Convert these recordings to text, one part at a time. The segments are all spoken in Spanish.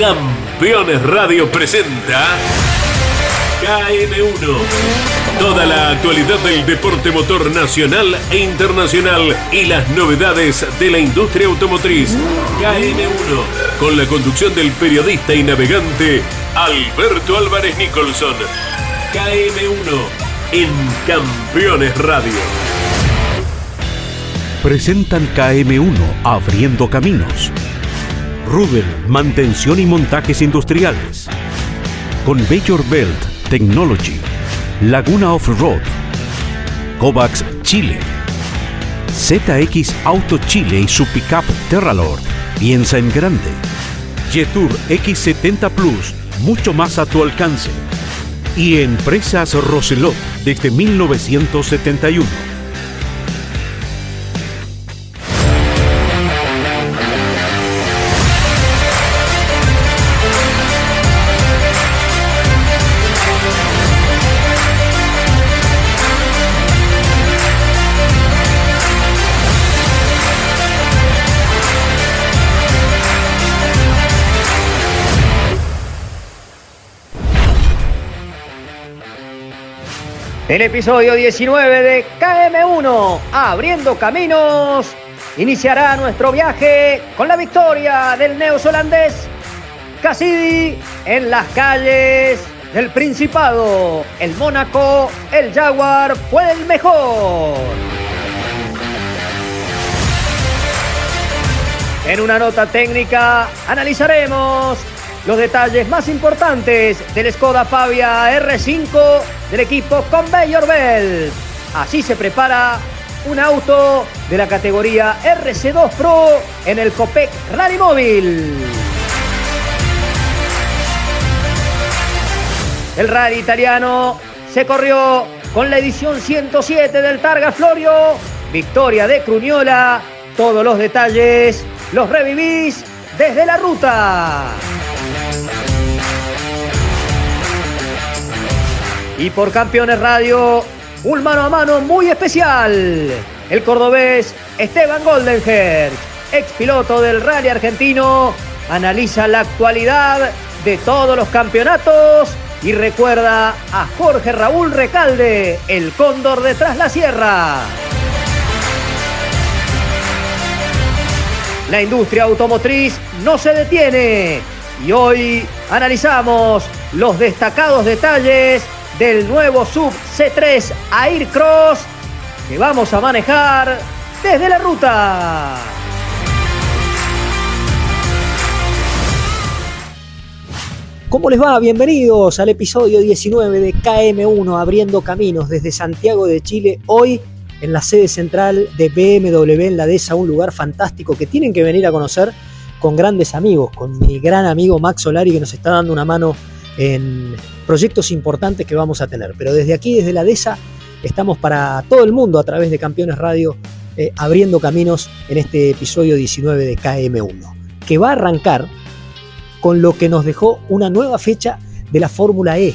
Campeones Radio presenta KM1. Toda la actualidad del deporte motor nacional e internacional y las novedades de la industria automotriz. KM1. Con la conducción del periodista y navegante Alberto Álvarez Nicholson. KM1 en Campeones Radio. Presentan KM1 Abriendo Caminos. Rudel, mantención y montajes industriales. Con Bayor Belt Technology. Laguna Off-Road. Kovacs Chile. ZX Auto Chile y su pickup Terralord. Piensa en grande. Jetour X70 Plus, mucho más a tu alcance. Y Empresas Roselot desde 1971. El episodio 19 de KM1, Abriendo Caminos, iniciará nuestro viaje con la victoria del neozelandés Cassidy en las calles del Principado. El Mónaco, el Jaguar fue el mejor. En una nota técnica analizaremos los detalles más importantes del Skoda Fabia R5 del equipo Conveyor Belt. Así se prepara un auto de la categoría RC2 Pro en el Copec Rally Móvil. El rally italiano se corrió con la edición 107 del Targa Florio. Victoria de Cruñola. Todos los detalles los revivís desde la ruta. Y por Campeones Radio, un mano a mano muy especial. El cordobés Esteban Goldenherz, ex piloto del rally argentino, analiza la actualidad de todos los campeonatos y recuerda a Jorge Raúl Recalde, el cóndor detrás la sierra. La industria automotriz no se detiene y hoy analizamos los destacados detalles del nuevo Sub C3 Aircross que vamos a manejar desde la ruta. ¿Cómo les va? Bienvenidos al episodio 19 de KM1 Abriendo Caminos desde Santiago de Chile. Hoy en la sede central de BMW en la DESA, un lugar fantástico que tienen que venir a conocer con grandes amigos, con mi gran amigo Max Solari que nos está dando una mano en proyectos importantes que vamos a tener. Pero desde aquí, desde la DESA, estamos para todo el mundo a través de Campeones Radio eh, abriendo caminos en este episodio 19 de KM1, que va a arrancar con lo que nos dejó una nueva fecha de la Fórmula E.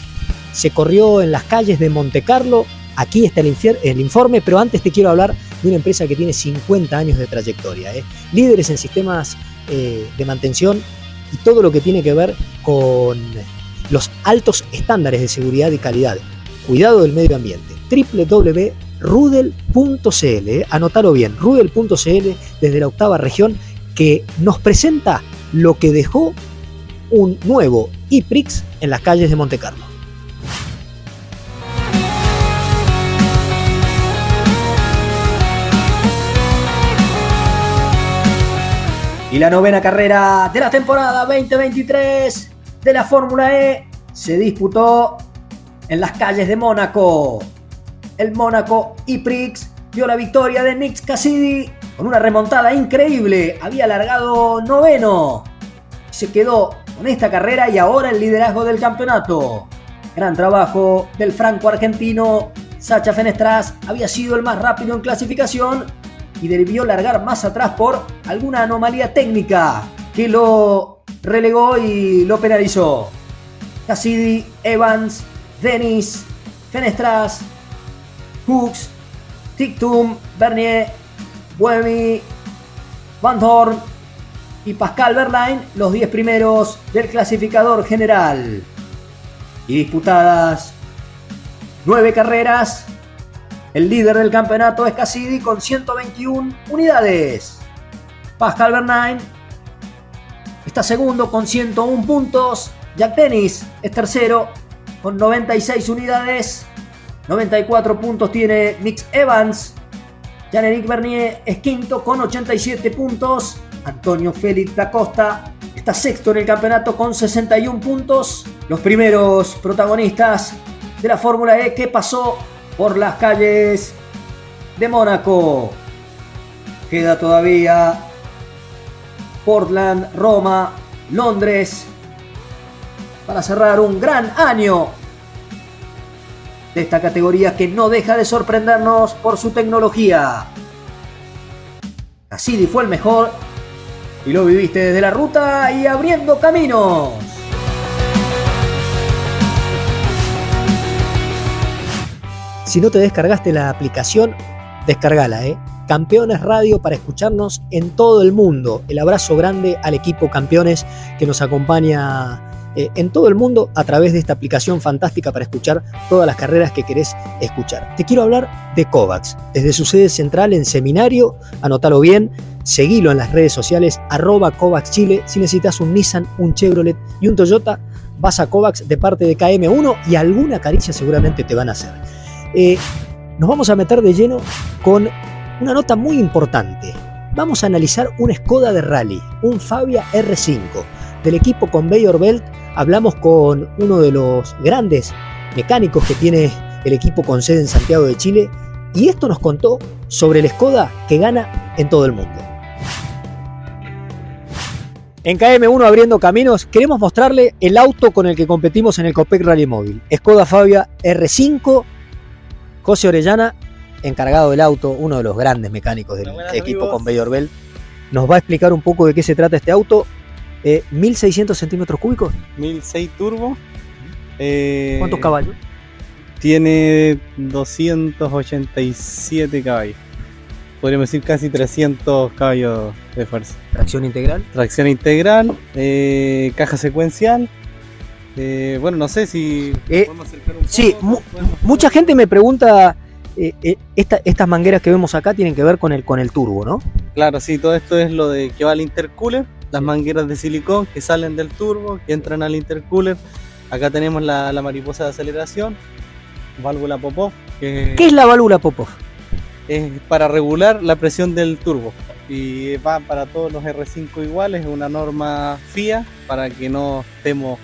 Se corrió en las calles de Monte Carlo, aquí está el, informe, pero antes te quiero hablar de una empresa que tiene 50 años de trayectoria, ¿eh? líderes en sistemas eh, de mantención y todo lo que tiene que ver con los altos estándares de seguridad y calidad. Cuidado del medio ambiente. www.rudel.cl, eh, anotalo bien, rudel.cl desde la octava región que nos presenta lo que dejó un nuevo IPRIX en las calles de Monte Y la novena carrera de la temporada 2023 de la Fórmula E se disputó en las calles de Mónaco. El Mónaco E-Prix dio la victoria de Nick Cassidy con una remontada increíble. Había alargado noveno. Se quedó con esta carrera y ahora el liderazgo del campeonato. Gran trabajo del franco argentino. Sacha Fenestras había sido el más rápido en clasificación y debió largar más atrás por alguna anomalía técnica que lo relegó y lo penalizó. Cassidy, Evans, Dennis, Fenestras, Hooks, Tictum, Bernier, Buemi, Van Horn, y Pascal Verlaine los 10 primeros del clasificador general. Y disputadas 9 carreras, el líder del campeonato es Cassidy con 121 unidades. Pascal Verlaine está segundo con 101 puntos. Jack Dennis es tercero con 96 unidades. 94 puntos tiene Mix Evans. Jean-Éric Bernier es quinto con 87 puntos. Antonio Félix da Costa está sexto en el campeonato con 61 puntos. Los primeros protagonistas de la Fórmula E que pasó por las calles de Mónaco. Queda todavía Portland, Roma, Londres para cerrar un gran año de esta categoría que no deja de sorprendernos por su tecnología. Cassidy fue el mejor y lo viviste desde la ruta y abriendo caminos. Si no te descargaste la aplicación, descargala, ¿eh? Campeones Radio para escucharnos en todo el mundo. El abrazo grande al equipo Campeones que nos acompaña eh, en todo el mundo a través de esta aplicación fantástica para escuchar todas las carreras que querés escuchar. Te quiero hablar de Kovacs, desde su sede central en Seminario, anótalo bien, seguilo en las redes sociales, arroba Kovacs Chile, si necesitas un Nissan, un Chevrolet y un Toyota, vas a Kovacs de parte de KM1 y alguna caricia seguramente te van a hacer. Eh, nos vamos a meter de lleno con una nota muy importante. Vamos a analizar un Skoda de rally, un Fabia R5 del equipo Conveyor Belt hablamos con uno de los grandes mecánicos que tiene el equipo con sede en Santiago de Chile y esto nos contó sobre el Skoda que gana en todo el mundo. En KM1 Abriendo Caminos queremos mostrarle el auto con el que competimos en el Copec Rally Móvil. Skoda Fabia R5. José Orellana, encargado del auto, uno de los grandes mecánicos del equipo con Bayor Bell, nos va a explicar un poco de qué se trata este auto 1600 eh, centímetros cúbicos. 1006 turbo. Eh, ¿Cuántos caballos? Tiene 287 caballos. Podríamos decir casi 300 caballos de fuerza. ¿Tracción integral? Tracción integral, eh, caja secuencial. Bueno, no sé si podemos acercar un Sí, mucha gente me pregunta estas mangueras que vemos acá tienen que ver con el, con el turbo, ¿no? Claro, sí, todo esto es lo de que va al intercooler las mangueras de silicón que salen del turbo, que entran al intercooler. Acá tenemos la, mariposa de aceleración, válvula Popov. ¿Qué es la válvula Popov? Es para regular la presión del turbo y va para todos los R5 iguales, es una norma FIA para que no estemos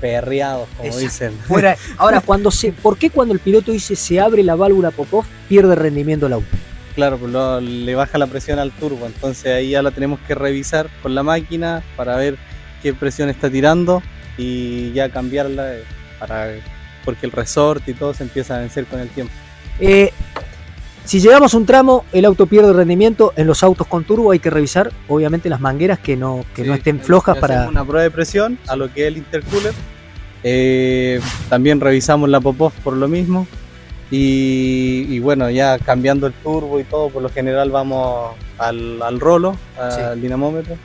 perreados, como dicen. ahora, cuando se, ¿por qué cuando el piloto dice se abre la válvula Popov pierde rendimiento el auto? Claro, pues le baja la presión al turbo, entonces ahí ya la tenemos que revisar con la máquina para ver qué presión está tirando y ya cambiarla eh, para porque el resorte y todo se empieza a vencer con el tiempo. Eh, si llegamos a un tramo, el auto pierde rendimiento. En los autos con turbo hay que revisar, obviamente, las mangueras que no, que no estén flojas para. Una prueba de presión a lo que es el intercooler. Eh, también revisamos la pop-off por lo mismo. Y, bueno, ya cambiando el turbo y todo, por lo general vamos al, al rolo, al dinamómetro,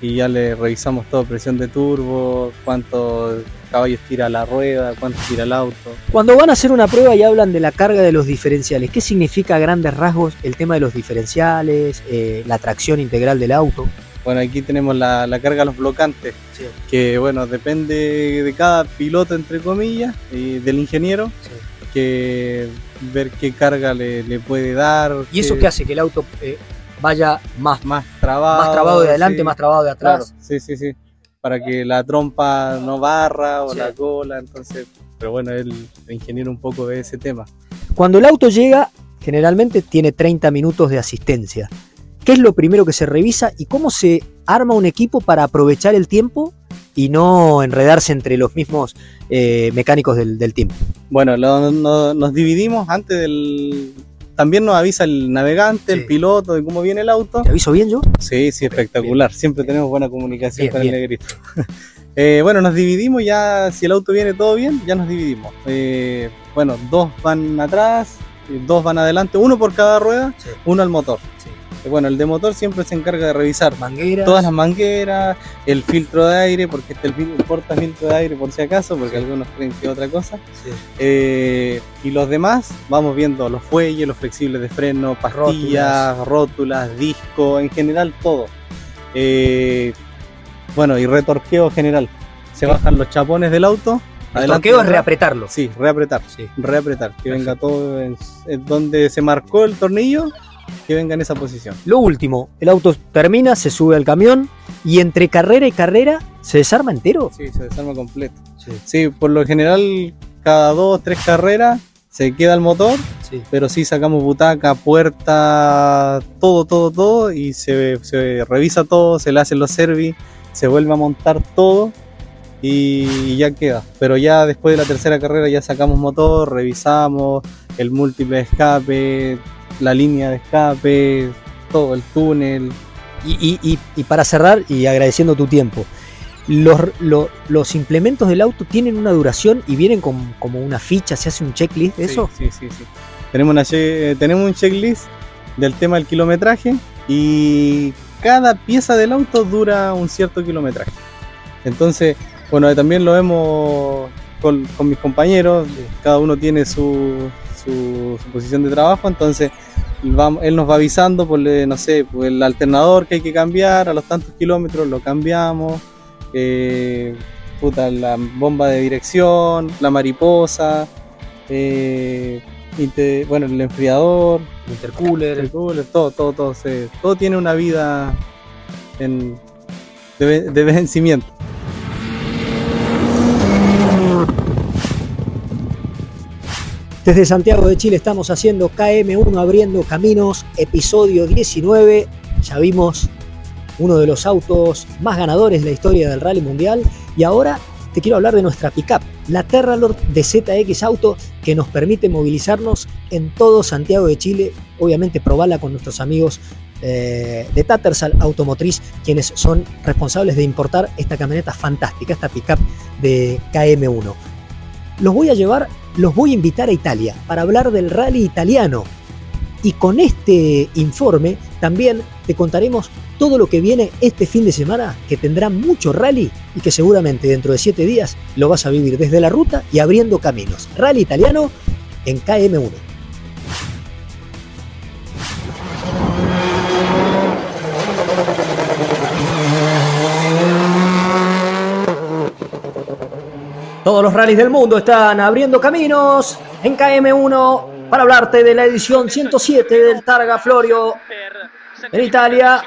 y ya le revisamos todo, presión de turbo, cuántos caballos tira la rueda, cuánto tira el auto. Cuando van a hacer una prueba y hablan de la carga de los diferenciales, ¿qué significa a grandes rasgos el tema de los diferenciales, eh, la tracción integral del auto? Bueno, aquí tenemos la, carga de los blocantes, que bueno, depende de cada piloto, entre comillas, y del ingeniero que ver qué carga le, puede dar. ¿Y eso qué hace? Que el auto eh, vaya más, más trabado. Más trabado de adelante, más trabado de atrás. sí, sí, sí. Para que la trompa no barra o la cola, entonces. Pero bueno, el ingeniero un poco de ese tema. Cuando el auto llega, generalmente tiene 30 minutos de asistencia. ¿Qué es lo primero que se revisa y cómo se arma un equipo para aprovechar el tiempo y no enredarse entre los mismos eh, mecánicos del, del, team. Bueno, nos dividimos antes del... También nos avisa el navegante, el piloto de cómo viene el auto. ¿Te aviso bien yo? Sí, sí, espectacular. Siempre tenemos buena comunicación con el negrito. Eh, bueno, nos dividimos ya, si el auto viene todo bien, ya nos dividimos. Eh, bueno, dos van atrás, dos van adelante, uno por cada rueda, uno al motor. Bueno, el de motor siempre se encarga de revisar Mangueras. todas las mangueras, el filtro de aire, porque este es el porta filtro de aire por si acaso, porque algunos creen que es otra cosa. Sí. Eh, y los demás, vamos viendo los fuelles, los flexibles de freno, pastillas, rótulas, disco, en general todo. Eh, bueno, y retorqueo general. Se bajan los chapones del auto. El torqueo es reapretarlo. Sí, reapretar. Sí. Reapretar. Que venga todo en, en donde se marcó el tornillo, que venga en esa posición. Lo último, el auto termina, se sube al camión y entre carrera y carrera se desarma entero. Sí, se desarma completo. Sí, por lo general, cada dos, tres carreras se queda el motor, Sí. pero sí sacamos butaca, puerta, todo, todo, todo, y se, se revisa todo, se le hacen los servis, se vuelve a montar todo y ya queda. Pero ya después de la tercera carrera ya sacamos motor, revisamos el múltiple escape, la línea de escape, todo, el túnel. Y, y- y- para cerrar, y agradeciendo tu tiempo, los, lo- los implementos del auto tienen una duración y vienen con, como una ficha, se hace un checklist de eso. Sí, sí, sí. Tenemos, una che- tenemos un checklist del tema del kilometraje y cada pieza del auto dura un cierto kilometraje. Entonces, bueno, también lo vemos con, con mis compañeros, cada uno tiene su, su, su posición de trabajo, entonces él nos va avisando por, no sé, por el alternador que hay que cambiar, a los tantos kilómetros lo cambiamos, eh, puta, la bomba de dirección, la mariposa, eh, bueno, el enfriador, El intercooler. el cooler, todo, todo, todo, se- todo tiene una vida en- de vencimiento. Desde Santiago de Chile estamos haciendo KM1 Abriendo Caminos, episodio 19. Ya vimos uno de los autos más ganadores de la historia del Rally Mundial. Y ahora te quiero hablar de nuestra pickup, la Terralord de ZX Auto, que nos permite movilizarnos en todo Santiago de Chile. Obviamente probarla con nuestros amigos eh, de Tattersall Automotriz, quienes son responsables de importar esta camioneta fantástica, esta pickup de KM1. Los voy a llevar los voy a invitar a Italia para hablar del rally italiano. Y con este informe también te contaremos todo lo que viene este fin de semana, que tendrá mucho rally y que seguramente dentro de 7 días lo vas a vivir desde la ruta y abriendo caminos. Rally italiano en KM1. Todos los rallies del mundo están abriendo caminos en KM1 para hablarte de la edición 107 del Targa Florio en Italia.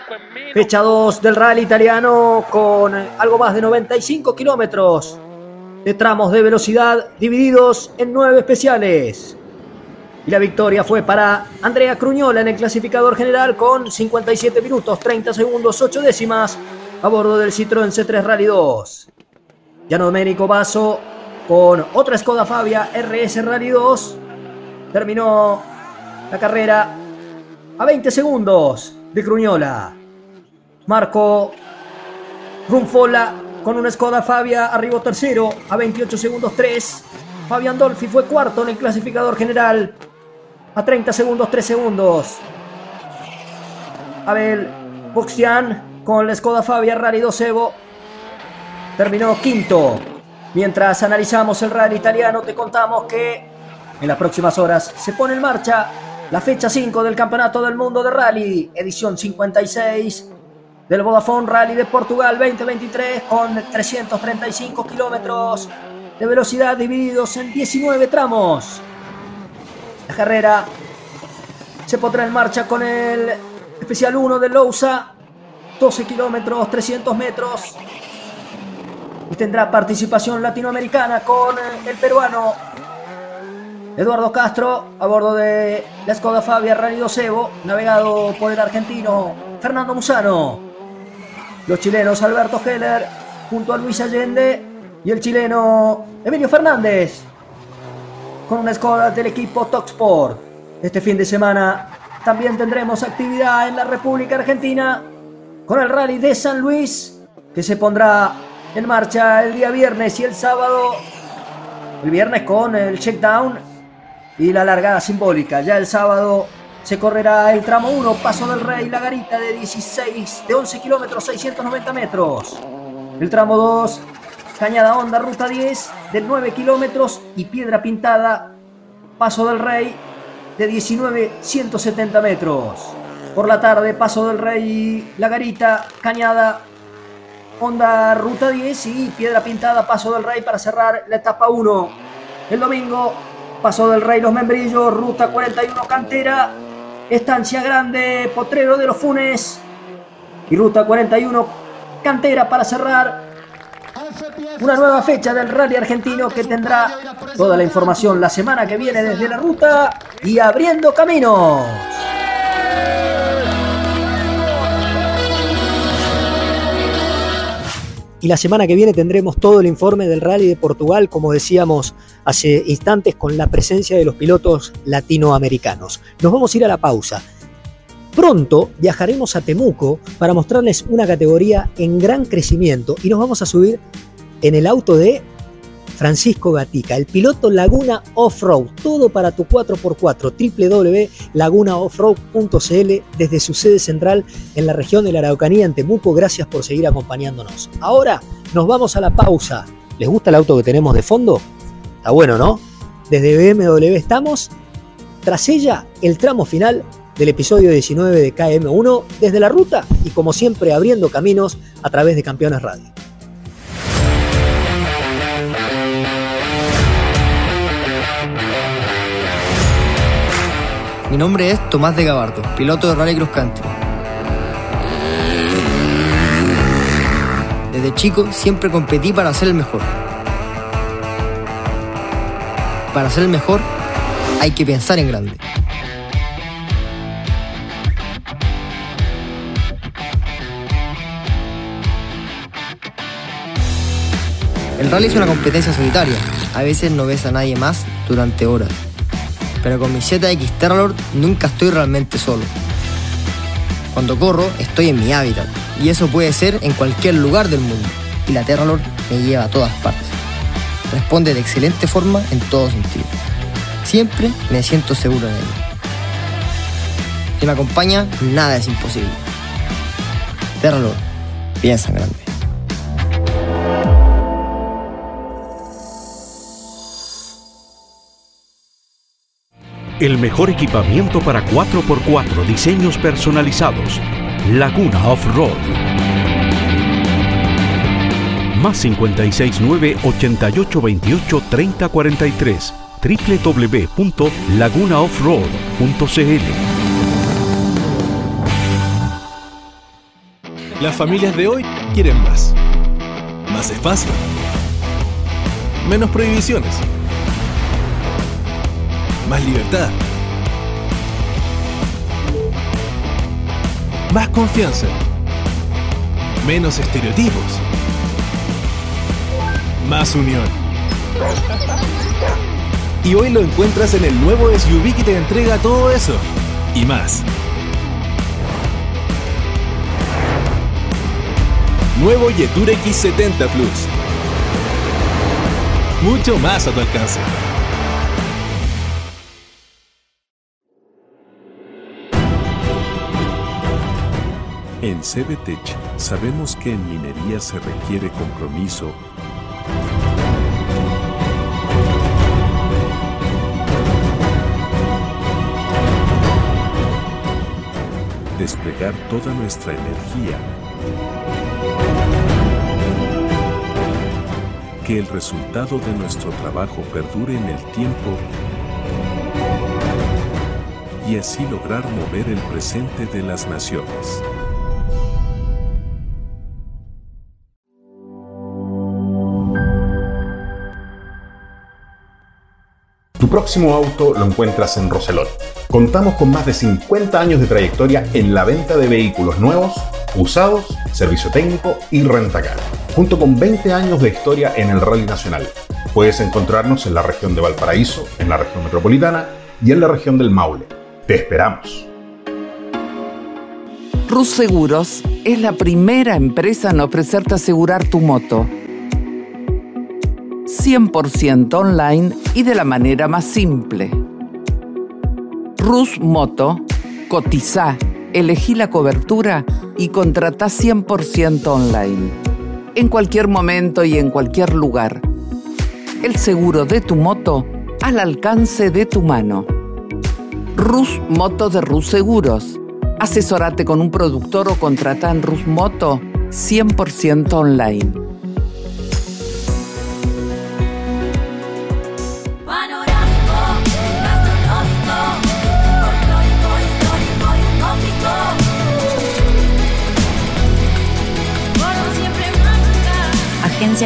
Fecha 2 del rally italiano con algo más de 95 kilómetros de tramos de velocidad divididos en 9 especiales. Y la victoria fue para Andrea Cruñola en el clasificador general con 57 minutos 30 segundos 8 décimas a bordo del Citroën C3 Rally 2. Gianno Domenico Basso con otra Skoda Fabia RS Rally 2 terminó la carrera a 20 segundos de Cruñola. Marco Rumfola con una Skoda Fabia arribó tercero a 28 segundos 3. Fabian Dolfi fue cuarto en el clasificador general a 30 segundos 3 segundos. Abel Boxian con la Skoda Fabia Rally 2 Evo terminó quinto. Mientras analizamos el rally italiano, te contamos que en las próximas horas se pone en marcha la fecha 5 del Campeonato del Mundo de Rally, edición 56 del Vodafone Rally de Portugal 2023 con 335 kilómetros de velocidad divididos en 19 tramos. La carrera se pondrá en marcha con el especial 1 de Lousa, 12 kilómetros, 300 metros, y tendrá participación latinoamericana con eh, el peruano Eduardo Castro a bordo de la Skoda Fabia Rally 2 Evo, navegado por el argentino Fernando Musano. Los chilenos Alberto Heller junto a Luis Allende y el chileno Emilio Fernández con una Skoda del equipo Toxport. Este fin de semana también tendremos actividad en la República Argentina con el Rally de San Luis que se pondrá en marcha el día viernes y el sábado. El viernes con el checkdown y la largada simbólica. Ya el sábado se correrá el tramo 1, Paso del Rey, La Garita de 16, de 11 kilómetros, 690 metros. El tramo 2, Cañada Honda, Ruta 10, de 9 kilómetros y Piedra Pintada, Paso del Rey, de 19, 170 metros. Por la tarde, Paso del Rey, La Garita, Cañada, Honda, Ruta 10 y Piedra Pintada, Paso del Rey para cerrar la etapa 1. El domingo, Paso del Rey, Los Membrillos, Ruta 41, Cantera, Estancia Grande, Potrero de los Funes y Ruta 41, Cantera para cerrar una nueva fecha del rally argentino que tendrá toda la información la semana que viene desde la ruta y abriendo caminos. Y la semana que viene tendremos todo el informe del Rally de Portugal, como decíamos hace instantes, con la presencia de los pilotos latinoamericanos. Nos vamos a ir a la pausa. Pronto viajaremos a Temuco para mostrarles una categoría en gran crecimiento y nos vamos a subir en el auto de Francisco Gatica, el piloto Laguna Off-Road, todo para tu 4x4, www.lagunaoffroad.cl desde su sede central en la región de la Araucanía, en Temuco. Gracias por seguir acompañándonos. Ahora nos vamos a la pausa. ¿Les gusta el auto que tenemos de fondo? Está bueno, ¿no? Desde BMW estamos. Tras ella, el tramo final del episodio 19 de KM1 desde la ruta y como siempre abriendo caminos a través de Campeones Radio. Mi nombre es Tomás de Gabardo, piloto de Rally Cross Country. Desde chico siempre competí para ser el mejor. Para ser el mejor hay que pensar en grande. El rally es una competencia solitaria. A veces no ves a nadie más durante horas pero con mi ZX Terralord nunca estoy realmente solo. Cuando corro, estoy en mi hábitat, y eso puede ser en cualquier lugar del mundo, y la Terralord me lleva a todas partes. Responde de excelente forma en todo sentido. Siempre me siento seguro en ella. Si me acompaña, nada es imposible. Terralord, piensa grande. El mejor equipamiento para 4x4 diseños personalizados. Laguna Off-Road. Más 569 8828 3043 www.lagunaoffroad.cl Las familias de hoy quieren más. Más espacio. Menos prohibiciones más libertad. Más confianza. Menos estereotipos. Más unión. Y hoy lo encuentras en el nuevo SUV que te entrega todo eso. Y más. Nuevo Yetur X70 Plus. Mucho más a tu alcance. En CBTech sabemos que en minería se requiere compromiso, desplegar toda nuestra energía, que el resultado de nuestro trabajo perdure en el tiempo. Y así lograr mover el presente de las naciones. Tu próximo auto lo encuentras en Roselot. Contamos con más de 50 años de trayectoria en la venta de vehículos nuevos, usados, servicio técnico y rentacar, junto con 20 años de historia en el rally nacional. Puedes encontrarnos en la región de Valparaíso, en la región metropolitana y en la región del Maule. Te esperamos. Rus Seguros es la primera empresa en ofrecerte asegurar tu moto 100% online y de la manera más simple. Rus Moto Cotiza, elegí la cobertura y contratá 100% online. En cualquier momento y en cualquier lugar. El seguro de tu moto al alcance de tu mano. Rus Moto de Rus Seguros. Asesorate con un productor o contrata en Rus Moto 100% online.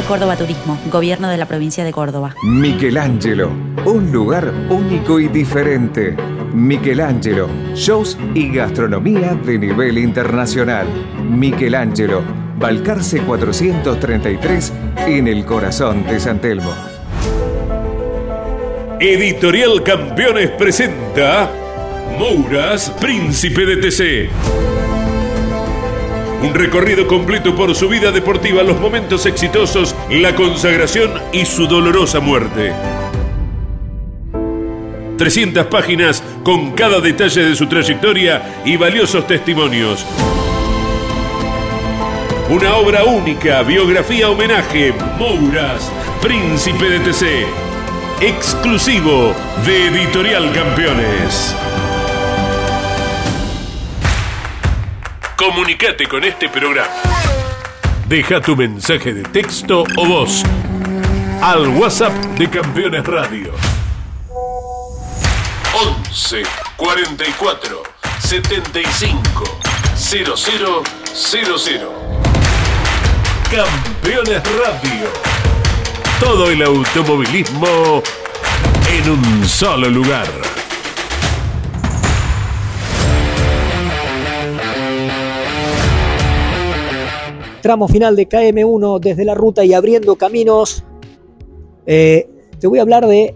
Córdoba Turismo, Gobierno de la Provincia de Córdoba. Michelangelo, un lugar único y diferente. Michelangelo, shows y gastronomía de nivel internacional. Michelangelo, Balcarce 433 en el corazón de San Telmo. Editorial Campeones presenta Mouras, Príncipe de TC. Un recorrido completo por su vida deportiva, los momentos exitosos, la consagración y su dolorosa muerte. 300 páginas con cada detalle de su trayectoria y valiosos testimonios. Una obra única, biografía homenaje, Mouras, Príncipe de TC. Exclusivo de Editorial Campeones. Comunicate con este programa. Deja tu mensaje de texto o voz al WhatsApp de Campeones Radio. 11 44 75 00 00. Campeones Radio. Todo el automovilismo en un solo lugar. Tramo final de KM1 desde la ruta y abriendo caminos. Eh, te voy a hablar de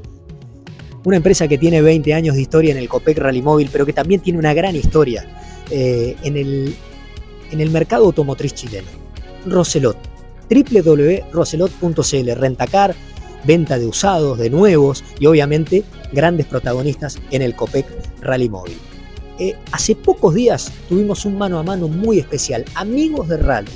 una empresa que tiene 20 años de historia en el Copec Rally Móvil, pero que también tiene una gran historia eh, en, el, en el mercado automotriz chileno. Roselot, www.roselot.cl, rentacar, venta de usados, de nuevos y obviamente grandes protagonistas en el Copec Rally Móvil. Eh, hace pocos días tuvimos un mano a mano muy especial, amigos de rally,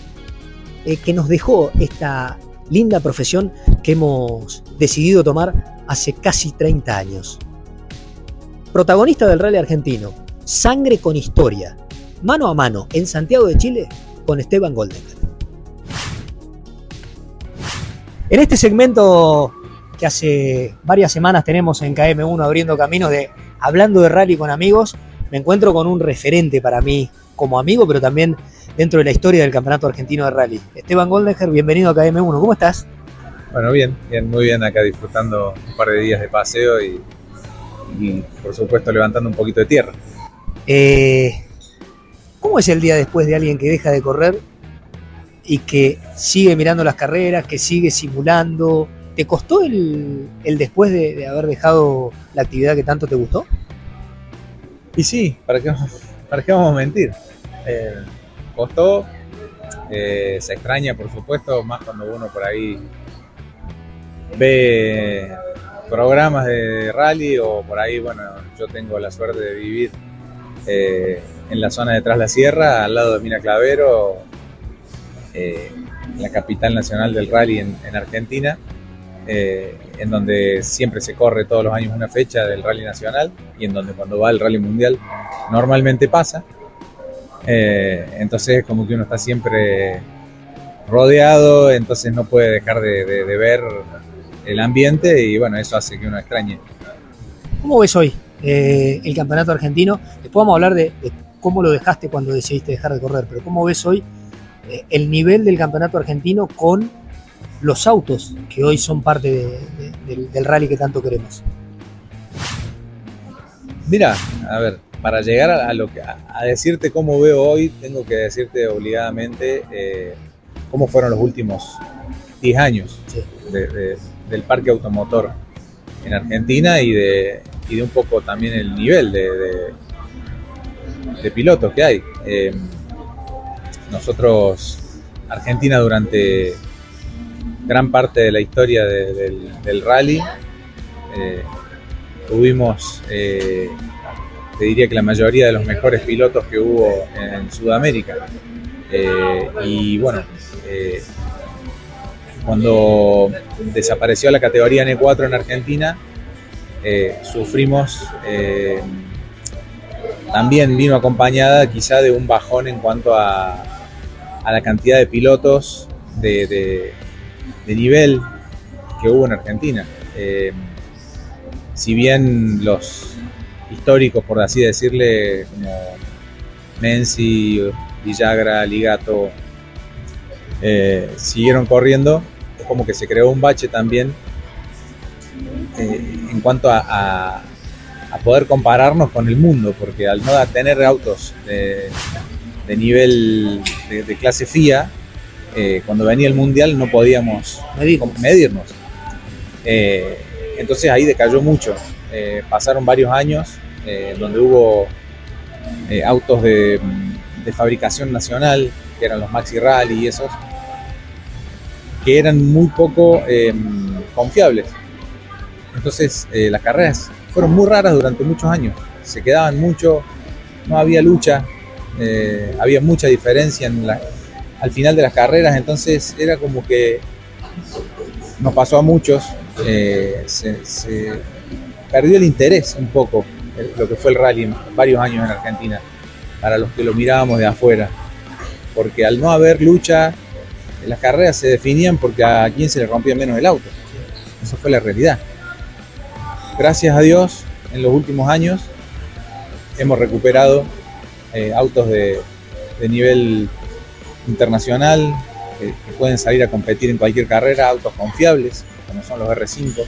eh, que nos dejó esta linda profesión que hemos decidido tomar hace casi 30 años. Protagonista del rally argentino, sangre con historia, mano a mano en Santiago de Chile con Esteban Goldenberg. En este segmento que hace varias semanas tenemos en KM1 abriendo caminos de hablando de rally con amigos, me encuentro con un referente para mí como amigo, pero también dentro de la historia del Campeonato Argentino de Rally. Esteban Goldenger, bienvenido a KM1, ¿cómo estás? Bueno, bien, bien, muy bien acá disfrutando un par de días de paseo y, y por supuesto levantando un poquito de tierra. Eh, ¿Cómo es el día después de alguien que deja de correr y que sigue mirando las carreras, que sigue simulando? ¿Te costó el, el después de, de, haber dejado la actividad que tanto te gustó? Y sí, ¿para qué, para qué vamos a mentir? Eh, costó, eh, se extraña por supuesto, más cuando uno por ahí ve programas de rally o por ahí, bueno, yo tengo la suerte de vivir eh, en la zona de Tras la Sierra, al lado de Mina Clavero, eh, la capital nacional del rally en, en Argentina, en donde siempre se corre todos los años una fecha del rally nacional y en donde cuando va el rally mundial normalmente pasa. Eh, entonces como que uno está siempre rodeado, entonces no puede dejar de, de, de, ver el ambiente y bueno, eso hace que uno extrañe. ¿Cómo ves hoy eh, el campeonato argentino? Después vamos a hablar de, de, cómo lo dejaste cuando decidiste dejar de correr, pero ¿cómo ves hoy eh, el nivel del campeonato argentino con los autos que hoy son parte de, del, del rally que tanto queremos? Mira, a ver, para llegar a, lo que, a, decirte cómo veo hoy, tengo que decirte obligadamente eh, cómo fueron los últimos 10 años sí. de, de, del parque automotor en Argentina y de, y de un poco también el nivel de, de pilotos que hay. Eh, nosotros, Argentina durante gran parte de la historia del, del, rally, eh, tuvimos te diría que la mayoría de los mejores pilotos que hubo en Sudamérica. Eh, y bueno, eh, cuando desapareció la categoría N4 en Argentina, eh, sufrimos, también vino acompañada quizá de un bajón en cuanto a, a la cantidad de pilotos de, de- nivel que hubo en Argentina. Si bien los históricos, por así decirle, como Menzi, Villagra, Ligato, eh, siguieron corriendo, es como que se creó un bache también eh, en cuanto a, a- a poder compararnos con el mundo, porque al no tener autos de, de nivel de, de clase FIA, eh, cuando venía el mundial no podíamos Medirnos. medirnos. Entonces ahí decayó mucho. Eh, pasaron varios años eh, donde hubo eh, autos de, fabricación nacional, que eran los Maxi Rally y esos, que eran muy poco eh, confiables. Entonces las carreras fueron muy raras durante muchos años. Se quedaban mucho, no había lucha, había mucha diferencia en la- al final de las carreras, entonces era como que nos pasó a muchos, se perdió el interés un poco lo que fue el rally en varios años en Argentina, para los que lo mirábamos de afuera, porque al no haber lucha, las carreras se definían porque a quién se le rompía menos el auto. Esa fue la realidad. Gracias a Dios, en los últimos años hemos recuperado eh, autos de, nivel internacional que, que pueden salir a competir en cualquier carrera, autos confiables, como son los R5.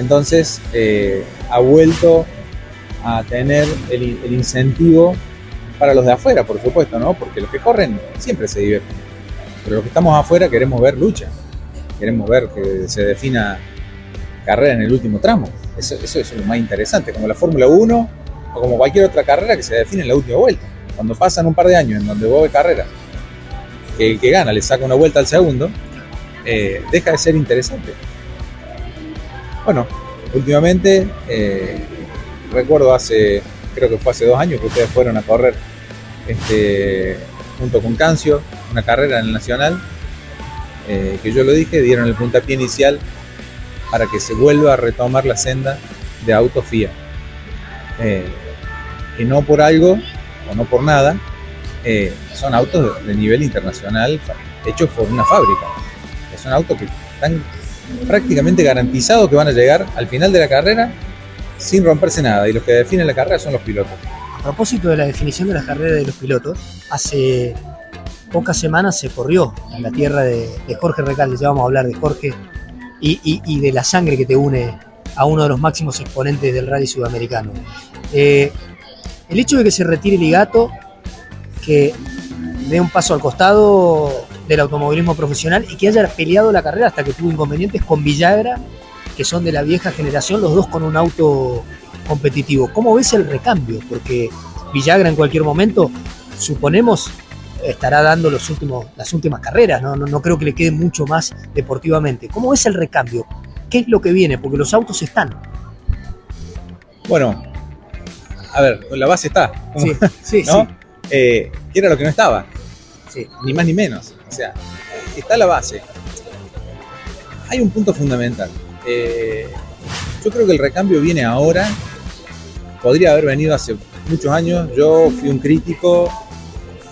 Entonces, eh, ha vuelto a tener el, in- el incentivo para los de afuera, por supuesto, ¿no? Porque los que corren siempre se divierten. Pero los que estamos afuera queremos ver lucha, queremos ver que se defina carrera en el último tramo. Eso, es lo más interesante, como la Fórmula 1 o como cualquier otra carrera que se define en la última vuelta. Cuando pasan un par de años en donde vos ves carreras, que el que gana le saca una vuelta al segundo, eh, deja de ser interesante. Bueno, últimamente, eh, recuerdo hace, creo que fue hace dos años que ustedes fueron a correr este, junto con Cancio, una carrera en el Nacional, eh, que yo lo dije, dieron el puntapié inicial para que se vuelva a retomar la senda de auto FIA. Eh, que no por algo o no por nada, eh, son autos de, nivel internacional hechos por una fábrica. Son autos que están prácticamente garantizados que van a llegar al final de la carrera sin romperse nada. Y los que definen la carrera son los pilotos. A propósito de la definición de las carreras de los pilotos, hace pocas semanas se corrió en la tierra de, Jorge Recalde, ya vamos a hablar de Jorge y de la sangre que te une a uno de los máximos exponentes del rally sudamericano. Eh, el hecho de que se retire Ligato, que dé un paso al costado del automovilismo profesional y que haya peleado la carrera hasta que tuvo inconvenientes con Villagra, que son de la vieja generación, los dos con un auto competitivo. ¿Cómo ves el recambio? Porque Villagra en cualquier momento, suponemos, estará dando los últimos, las últimas carreras, ¿no? No, no creo que le quede mucho más deportivamente. ¿Cómo ves el recambio? ¿Qué es lo que viene? Porque los autos están. Bueno, a ver, la base está. Sí, sí, ¿no? sí. Eh, era lo que no estaba. Sí. Ni más ni menos. O sea, está la base. Hay un punto fundamental. Eh, yo creo que el recambio viene ahora. Podría haber venido hace muchos años. Yo fui un crítico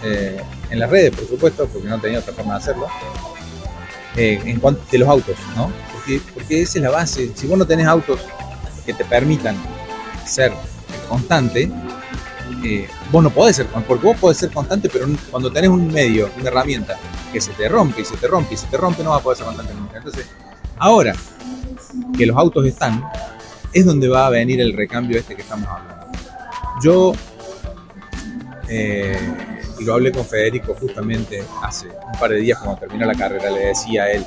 eh, en las redes, por supuesto, porque no tenía otra forma de hacerlo. eh, en cuanto de los autos, ¿no? Porque, porque esa es la base. Si vos no tenés autos que te permitan ser constante, eh, vos no podés ser porque vos podés ser constante, pero cuando tenés un medio, una herramienta que se te rompe y se te rompe y se te rompe, no vas a poder ser constante nunca. Entonces, ahora que los autos están, es donde va a venir el recambio este que estamos hablando. Yo, eh, y lo hablé con Federico justamente hace un par de días cuando terminó la carrera, le decía a él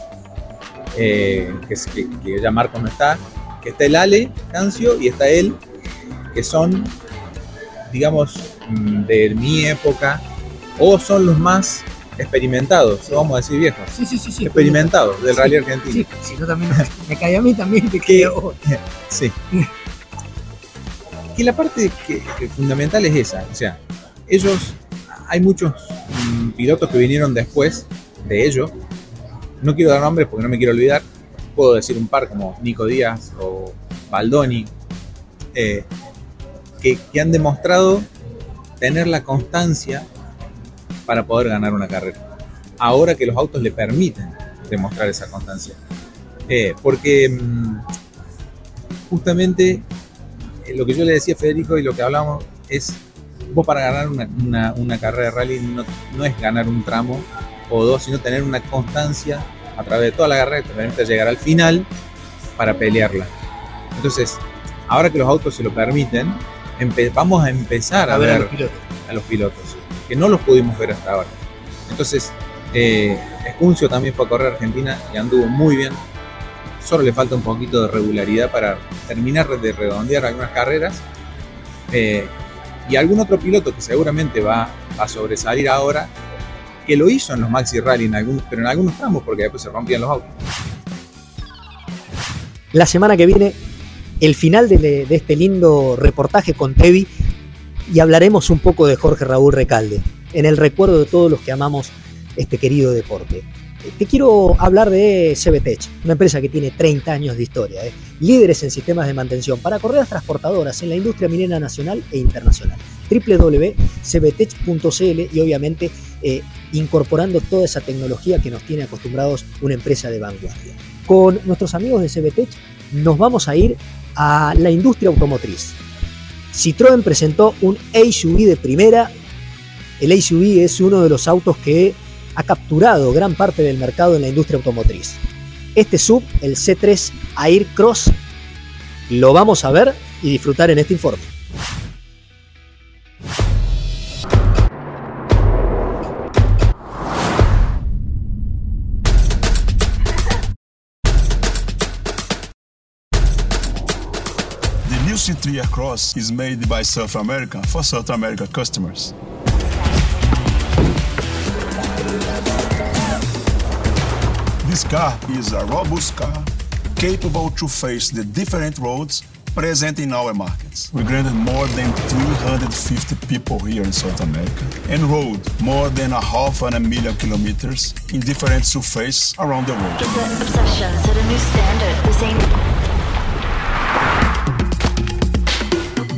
eh, que, que- que ya Marco no está, que está el Ale, Cancio, y está él, que son, digamos, mm, de mi época, o son los más experimentados, vamos a decir viejos. Sí, sí, sí, sí. Experimentados del Sí, rally argentino. Sí, si no también me, cae a mí también te quedo. Sí. que la parte que, que fundamental es esa. O sea, ellos, hay muchos mm, pilotos que vinieron después de ellos. No quiero dar nombres porque no me quiero olvidar. Puedo decir un par como Nico Díaz o Baldoni, eh, que, han demostrado tener la constancia para poder ganar una carrera. Ahora que los autos le permiten demostrar esa constancia. Eh, porque mm, justamente eh, lo que yo le decía a Federico y lo que hablamos es, vos para ganar una, una- carrera de rally no, no es ganar un tramo o dos, sino tener una constancia a través de toda la carrera que te permite llegar al final para pelearla. Entonces, ahora que los autos se lo permiten, vamos a empezar a, A ver a los pilotos. a los pilotos, que no los pudimos ver hasta ahora. Entonces, eh, Escuncio también fue a correr a Argentina y anduvo muy bien. Solo le falta un poquito de regularidad para terminar de redondear algunas carreras. Eh, y algún otro piloto que seguramente va a sobresalir ahora, que lo hizo en los Maxi Rally, en algunos, pero en algunos tramos, porque después se rompían los autos. La semana que viene, el final de, este lindo reportaje con Tevi y hablaremos un poco de Jorge Raúl Recalde, en el recuerdo de todos los que amamos este querido deporte. Eh, Te quiero hablar de CBTech, una empresa que tiene 30 años de historia, ¿eh? líderes en sistemas de mantención para correas transportadoras en la industria minera nacional e internacional. www.cbtech.cl y obviamente eh, incorporando toda esa tecnología que nos tiene acostumbrados una empresa de vanguardia. Con nuestros amigos de CBTech nos vamos a ir a la industria automotriz. Citroën presentó un SUV de primera. El SUV es uno de los autos que ha capturado gran parte del mercado en la industria automotriz. Este sub, el C3 Air Cross, lo vamos a ver y disfrutar en este informe. The new C3 Cross is made by South America for South America customers. This car is a robust car capable to face the different roads present in our markets. We granted more than 350 people here in South America and rode more than a half and a million kilometers in different surfaces around the world. Obsession set a new standard. This ain't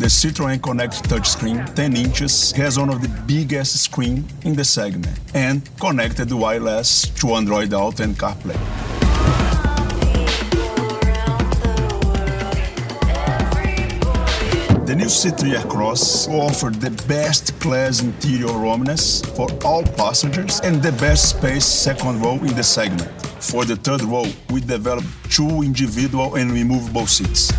The Citroën Connect touchscreen 10 inches has one of the biggest screen in the segment and connected wireless to Android Auto and CarPlay. The new C3 Cross offered the best class interior roomness for all passengers and the best space second row in the segment. For the third row, we developed two individual and removable seats.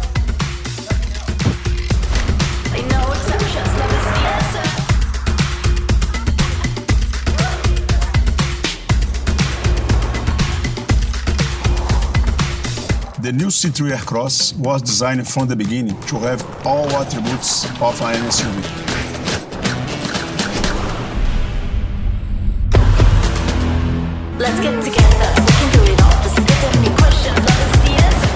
The new C3 Cross was designed from the beginning to have all attributes of an SUV. Let's get together. We can do it all. Just get any questions. Never see answer.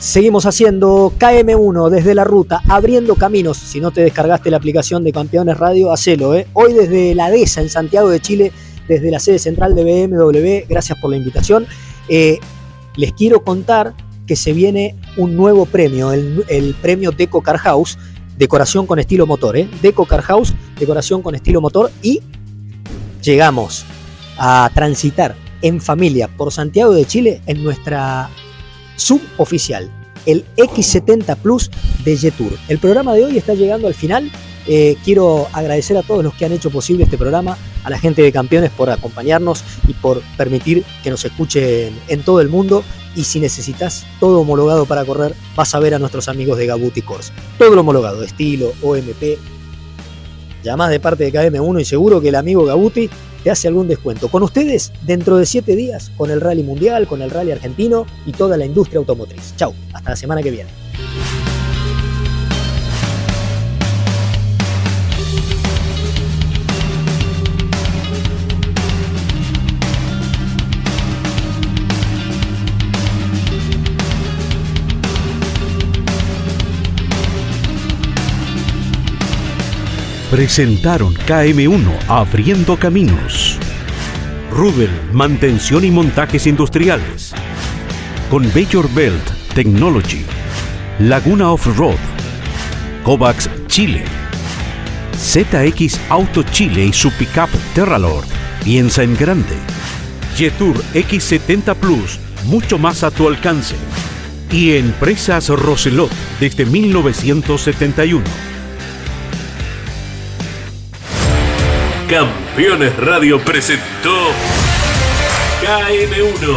Seguimos haciendo KM1 desde la ruta, abriendo caminos. Si no te descargaste la aplicación de Campeones Radio, hacelo. ¿eh? Hoy desde la DESA en Santiago de Chile, desde la sede central de BMW, gracias por la invitación. Eh, les quiero contar que se viene un nuevo premio, el, premio Deco Car House, decoración con estilo motor. ¿eh? Deco Car House, decoración con estilo motor y llegamos a transitar en familia por Santiago de Chile en nuestra suboficial, el X70 Plus de Jetour. El programa de hoy está llegando al final. Eh, quiero agradecer a todos los que han hecho posible este programa, a la gente de Campeones por acompañarnos y por permitir que nos escuchen en todo el mundo. Y si necesitas todo homologado para correr, vas a ver a nuestros amigos de Gabuti Course. Todo lo homologado, estilo, OMP. Llamás de parte de KM1 y seguro que el amigo Gabuti te hace algún descuento. Con ustedes, dentro de 7 días, con el Rally Mundial, con el Rally Argentino y toda la industria automotriz. Chau, hasta la semana que viene. Presentaron KM1 Abriendo Caminos. Rubel, mantención y montajes industriales. Con Major Belt Technology. Laguna Off-Road. Kovacs Chile. ZX Auto Chile y su pickup Terralord. Piensa en grande. Jetour X70 Plus, mucho más a tu alcance. Y Empresas Roselot desde 1971. Campeones Radio presentó KM1,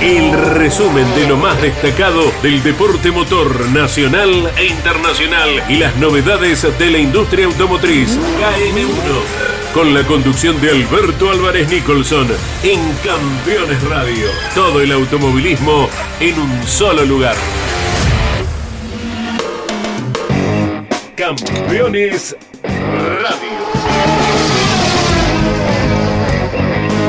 el resumen de lo más destacado del deporte motor nacional e internacional y las novedades de la industria automotriz. KM1, con la conducción de Alberto Álvarez Nicholson en Campeones Radio. Todo el automovilismo en un solo lugar. Campeones Radio.